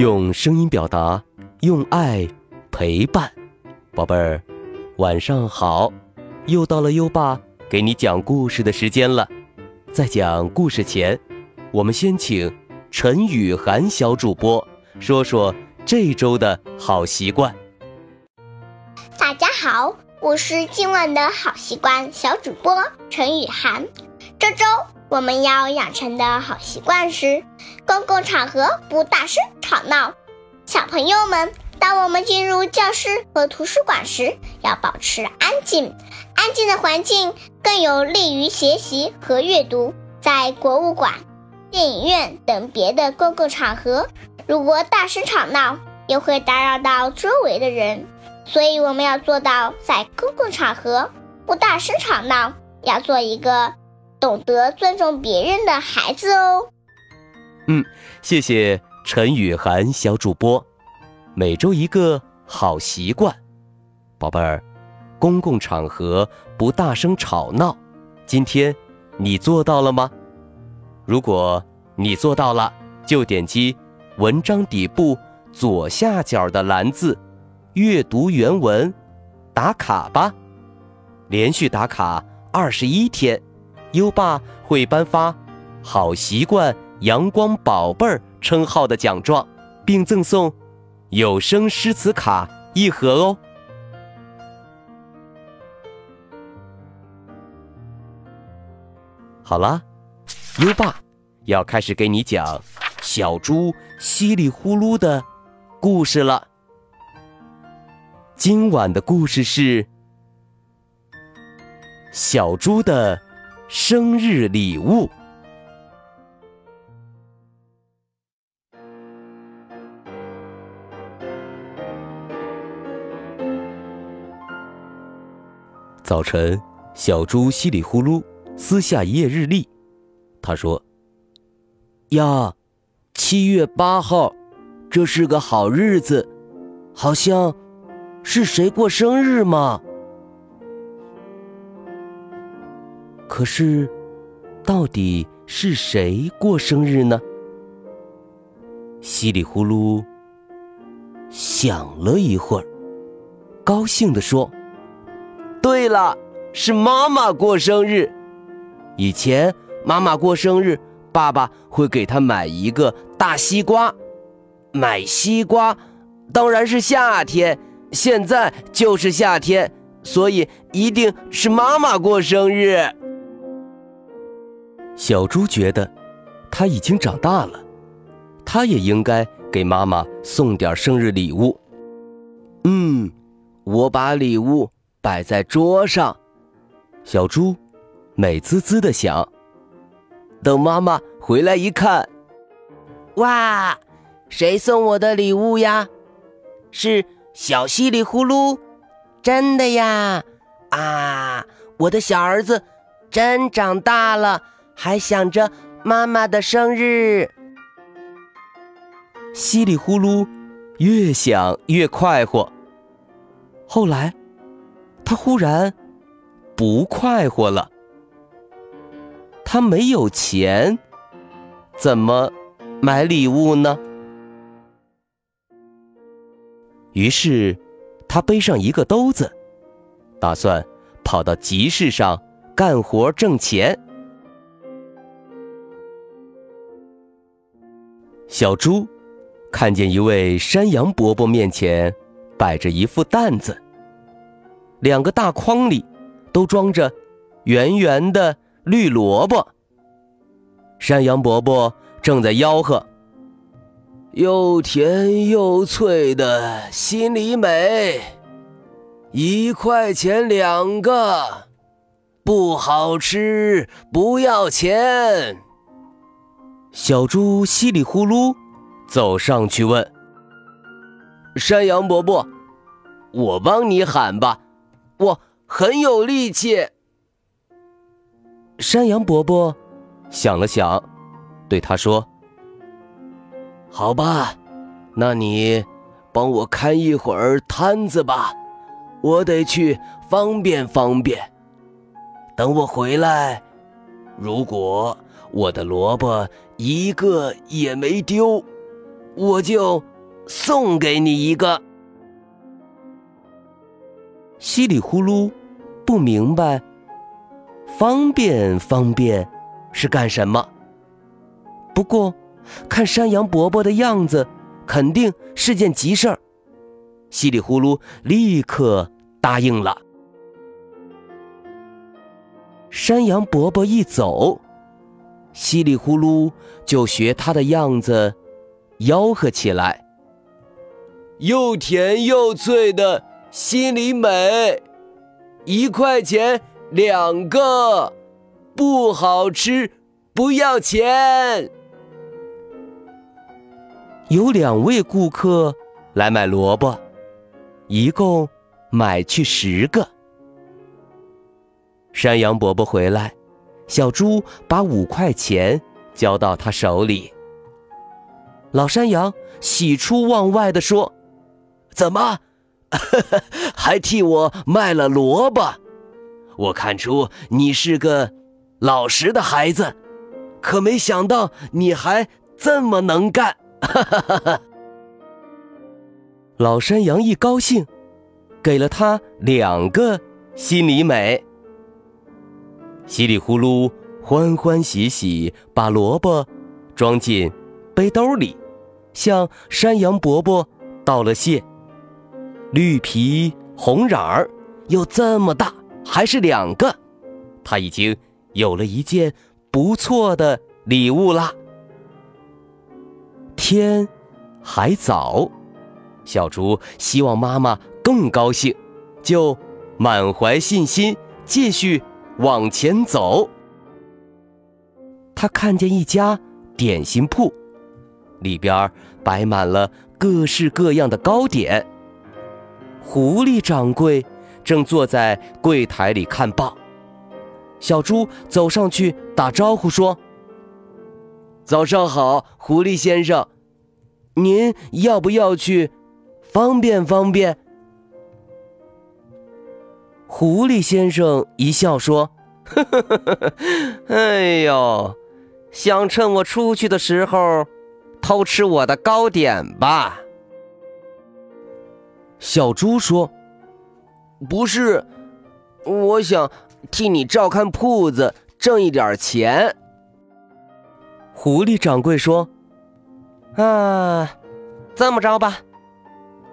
用声音表达，用爱陪伴，宝贝儿，晚上好！又到了优爸给你讲故事的时间了。在讲故事前，我们先请陈雨涵小主播说说这周的好习惯。大家好，我是今晚的好习惯小主播陈雨涵。这周我们要养成的好习惯是：公共场合不大声吵闹。小朋友们，当我们进入教室和图书馆时，要保持安静。安静的环境更有利于学习和阅读。在博物馆、电影院等别的公共场合，如果大声吵闹，也会打扰到周围的人。所以，我们要做到在公共场合不大声吵闹，要做一个。懂得尊重别人的孩子哦。嗯，谢谢陈雨涵小主播。每周一个好习惯，宝贝儿，公共场合不大声吵闹。今天你做到了吗？如果你做到了，就点击文章底部左下角的蓝字“阅读原文”，打卡吧。连续打卡二十一天。优爸会颁发“好习惯阳光宝贝儿”称号的奖状，并赠送有声诗词卡一盒哦。好啦，优爸要开始给你讲小猪稀里呼噜的故事了。今晚的故事是小猪的。生日礼物。早晨，小猪稀里呼噜撕下一页日历，他说：“呀，七月八号，这是个好日子，好像是谁过生日吗？”可是，到底是谁过生日呢？稀里呼噜想了一会儿，高兴地说：“对了，是妈妈过生日。以前妈妈过生日，爸爸会给她买一个大西瓜。买西瓜当然是夏天，现在就是夏天，所以一定是妈妈过生日。”小猪觉得，他已经长大了，他也应该给妈妈送点生日礼物。嗯，我把礼物摆在桌上，小猪美滋滋的想。等妈妈回来一看，哇，谁送我的礼物呀？是小稀里呼噜，真的呀！啊，我的小儿子真长大了。还想着妈妈的生日，稀里呼噜，越想越快活。后来，他忽然不快活了。他没有钱，怎么买礼物呢？于是，他背上一个兜子，打算跑到集市上干活挣钱。小猪看见一位山羊伯伯面前摆着一副担子，两个大筐里都装着圆圆的绿萝卜。山羊伯伯正在吆喝：“又甜又脆的心里美，一块钱两个，不好吃不要钱。”小猪稀里呼噜走上去问：“山羊伯伯，我帮你喊吧，我很有力气。”山羊伯伯想了想，对他说：“好吧，那你帮我看一会儿摊子吧，我得去方便方便。等我回来，如果……”我的萝卜一个也没丢，我就送给你一个。稀里呼噜，不明白。方便方便，是干什么？不过，看山羊伯伯的样子，肯定是件急事儿。稀里呼噜，立刻答应了。山羊伯伯一走，稀里呼噜就学他的样子，吆喝起来：“又甜又脆的心里美，一块钱两个，不好吃不要钱。”有两位顾客来买萝卜，一共买去十个。山羊伯伯回来，小猪把五块钱交到他手里。老山羊喜出望外地说：“怎么，还替我卖了萝卜？我看出你是个老实的孩子，可没想到你还这么能干。”老山羊一高兴，给了他两个心里美。稀里呼噜，欢欢喜喜把萝卜装进背兜里，向山羊伯伯道了谢。绿皮红瓤儿，有这么大，还是两个，他已经有了一件不错的礼物啦。天还早，小猪希望妈妈更高兴，就满怀信心继续。往前走，他看见一家点心铺，里边摆满了各式各样的糕点。狐狸掌柜正坐在柜台里看报，小猪走上去打招呼说：“早上好，狐狸先生，您要不要去？方便方便。”狐狸先生一笑说：“呵呵呵呵哎呦，想趁我出去的时候偷吃我的糕点吧？”小猪说：“不是，我想替你照看铺子，挣一点钱。”狐狸掌柜说：“啊，这么着吧，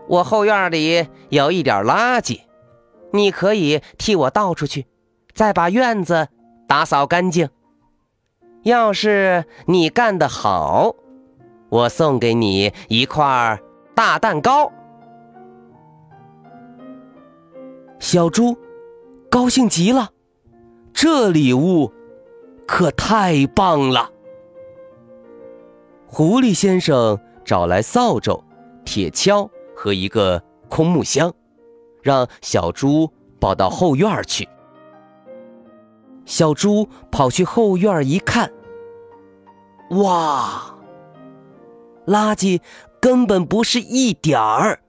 我后院里有一点垃圾。”你可以替我倒出去，再把院子打扫干净。要是你干得好，我送给你一块大蛋糕。小猪高兴极了，这礼物可太棒了。狐狸先生找来扫帚、铁锹和一个空木箱。让小猪抱到后院去。小猪跑去后院一看，哇，垃圾根本不是一点儿。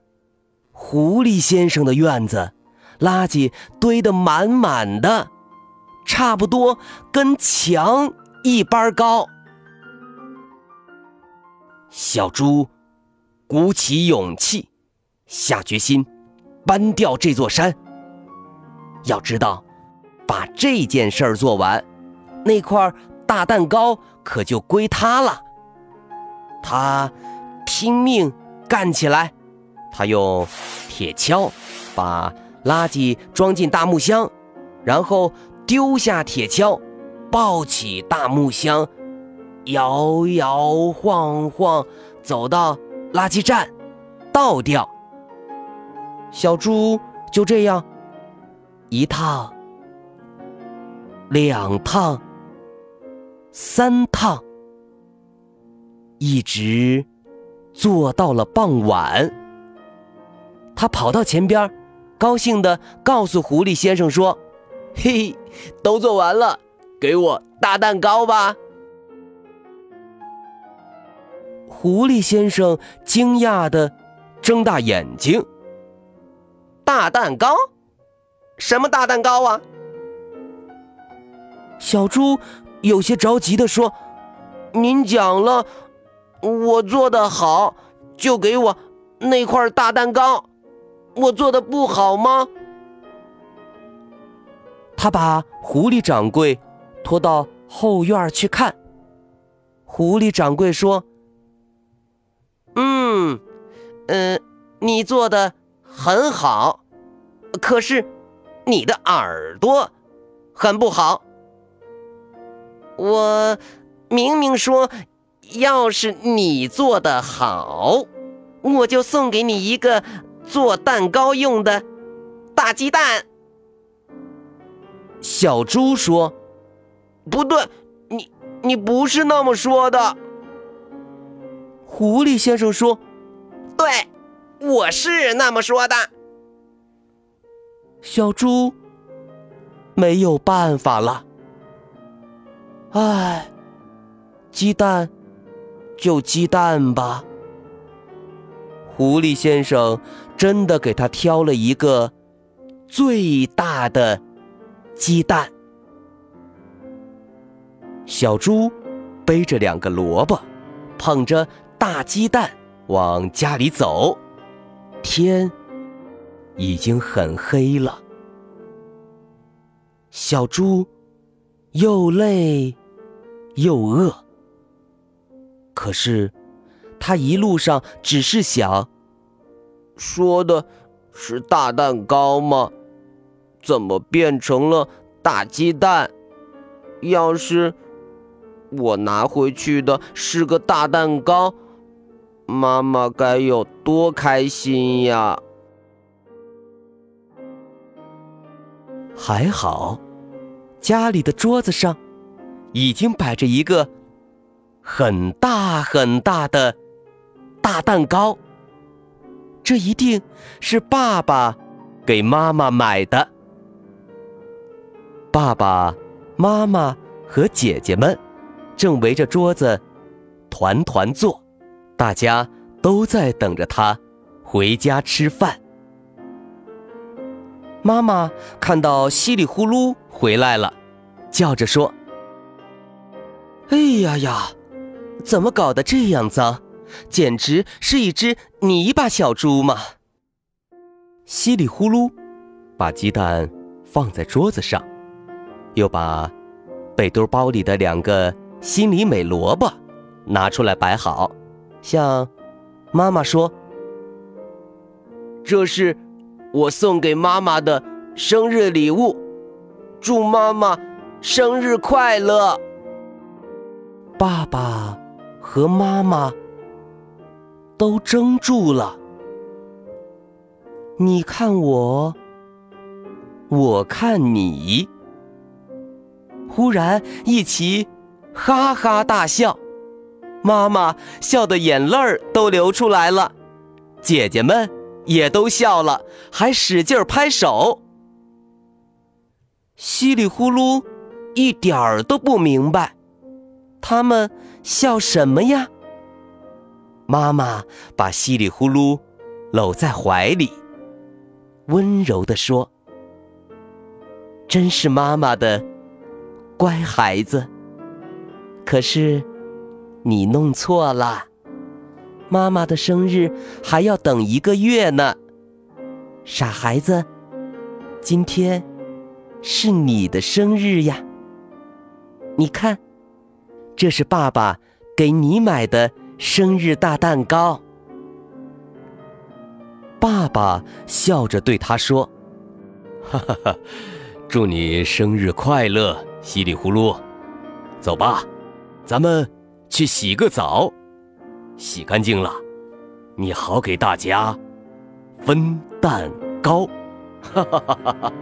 狐狸先生的院子，垃圾堆得满满的，差不多跟墙一般高。小猪鼓起勇气，下决心。搬掉这座山。要知道，把这件事儿做完，那块大蛋糕可就归他了。他拼命干起来，他用铁锹把垃圾装进大木箱，然后丢下铁锹，抱起大木箱，摇摇晃晃走到垃圾站，倒掉。小猪就这样，一趟、两趟、三趟，一直做到了傍晚。他跑到前边，高兴地告诉狐狸先生说：“嘿，都做完了，给我大蛋糕吧。”狐狸先生惊讶的睁大眼睛。大蛋糕？什么大蛋糕啊？小猪有些着急地说：“您讲了，我做的好，就给我那块大蛋糕，我做的不好吗？他把狐狸掌柜拖到后院去看。狐狸掌柜说：“嗯，嗯，你做的很好，可是你的耳朵很不好。我明明说，要是你做的好，我就送给你一个做蛋糕用的大鸡蛋。”小猪说：“不对，你你不是那么说的。”狐狸先生说：“对，我是那么说的。”小猪没有办法了。唉，鸡蛋就鸡蛋吧。狐狸先生真的给他挑了一个最大的。鸡蛋，小猪背着两个萝卜，捧着大鸡蛋往家里走。天已经很黑了，小猪又累又饿。可是他一路上只是想：说的是大蛋糕吗？怎么变成了大鸡蛋？要是我拿回去的是个大蛋糕，妈妈该有多开心呀！还好，家里的桌子上已经摆着一个很大很大的大蛋糕，这一定是爸爸给妈妈买的。爸爸妈妈和姐姐们正围着桌子团团坐，大家都在等着他回家吃饭。妈妈看到稀里呼噜回来了，叫着说：“哎呀呀，怎么搞得这样脏？简直是一只泥巴小猪嘛！”稀里呼噜把鸡蛋放在桌子上。又把背兜包里的两个心里美萝卜拿出来摆好，向妈妈说：“这是我送给妈妈的生日礼物，祝妈妈生日快乐。”爸爸和妈妈都怔住了。你看我，我看你。忽然一起哈哈大笑，妈妈笑得眼泪儿都流出来了，姐姐们也都笑了，还使劲拍手。稀里呼噜，一点儿都不明白，他们笑什么呀？妈妈把稀里呼噜搂在怀里，温柔地说：“真是妈妈的。”乖孩子，可是你弄错了，妈妈的生日还要等一个月呢。傻孩子，今天是你的生日呀！你看，这是爸爸给你买的生日大蛋糕。爸爸笑着对他说：“哈哈哈，祝你生日快乐！”稀里呼噜，走吧，咱们去洗个澡，洗干净了，你好给大家分蛋糕。哈哈哈哈哈。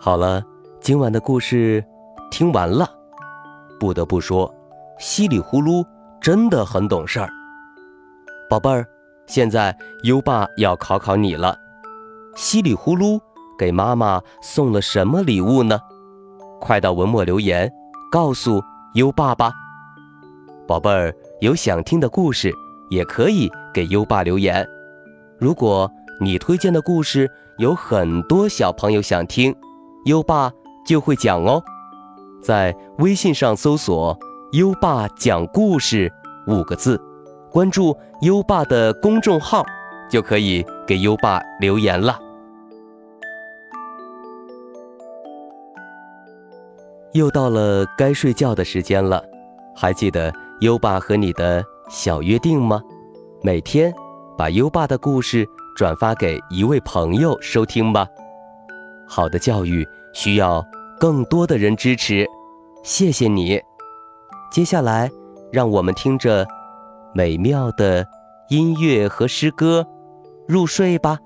好了。今晚的故事听完了，不得不说，稀里呼噜真的很懂事儿。宝贝儿，现在优爸要考考你了，稀里呼噜给妈妈送了什么礼物呢？快到文末留言告诉优爸吧。宝贝儿，有想听的故事也可以给优爸留言。如果你推荐的故事有很多小朋友想听，优爸就会讲哦。在微信上搜索“优爸讲故事”五个字，关注优爸的公众号，就可以给优爸留言了。又到了该睡觉的时间了，还记得优爸和你的小约定吗？每天把优爸的故事转发给一位朋友收听吧。好的教育需要更多的人支持，谢谢你。接下来，让我们听着美妙的音乐和诗歌入睡吧。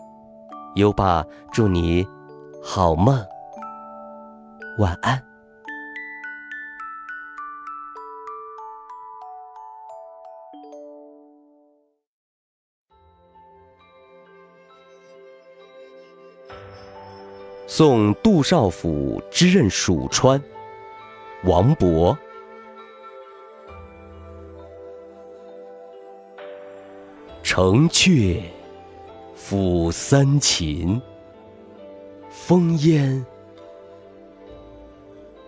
优爸祝你好梦，晚安。送杜少府之任蜀川，王勃。城阙辅三秦，风烟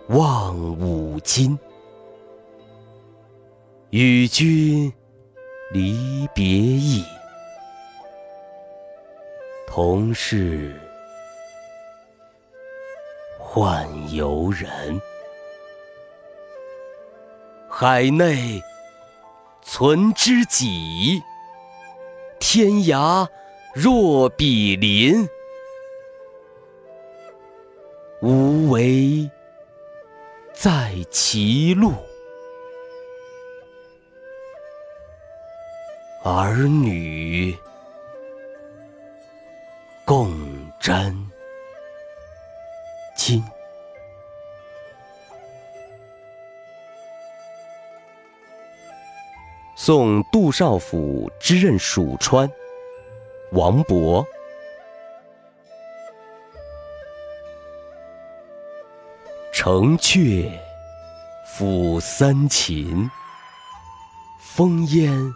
望五津。与君离别意，同是。宦游人，海内存知己，天涯若比邻。无为在歧路，儿女共沾。今送杜少府之任蜀川，王勃。城阙辅三秦，风烟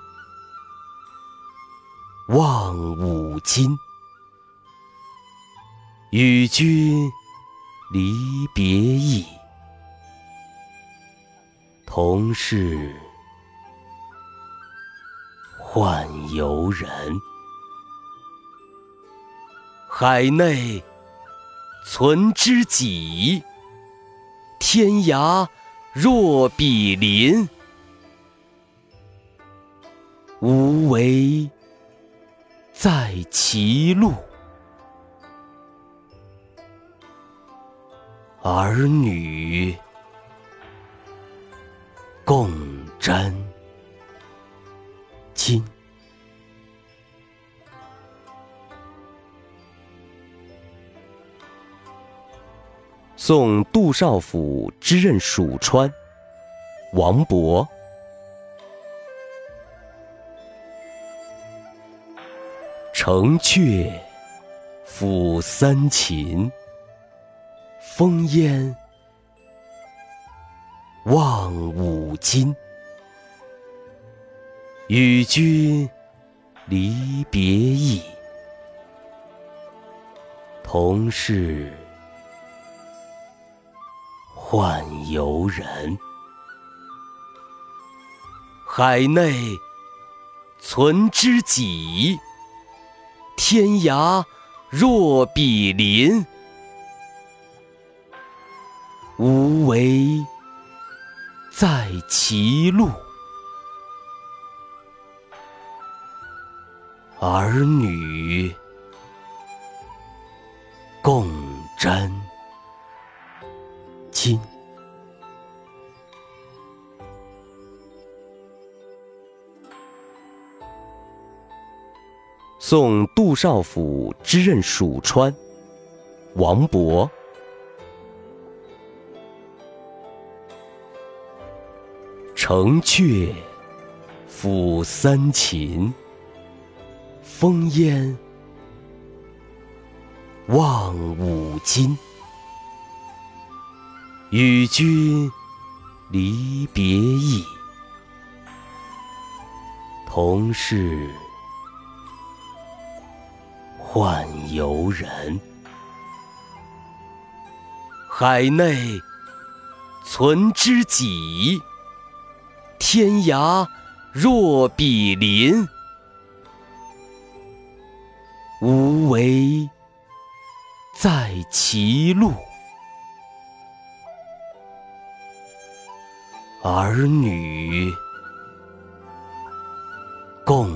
望五津。与君。离别意，同是宦游人。海内存知己，天涯若比邻。无为在歧路。儿女共沾今。送杜少府之任蜀川，王勃。城阙辅三秦。风烟望五津，与君离别意，同是宦游人。海内存知己，天涯若比邻。无为在歧路，儿女共沾巾。送杜少府之任蜀川，王勃。城阙辅三秦，风烟望五津。与君离别意，同是宦游人。海内存知己，天涯若比邻。无为在歧路，儿女共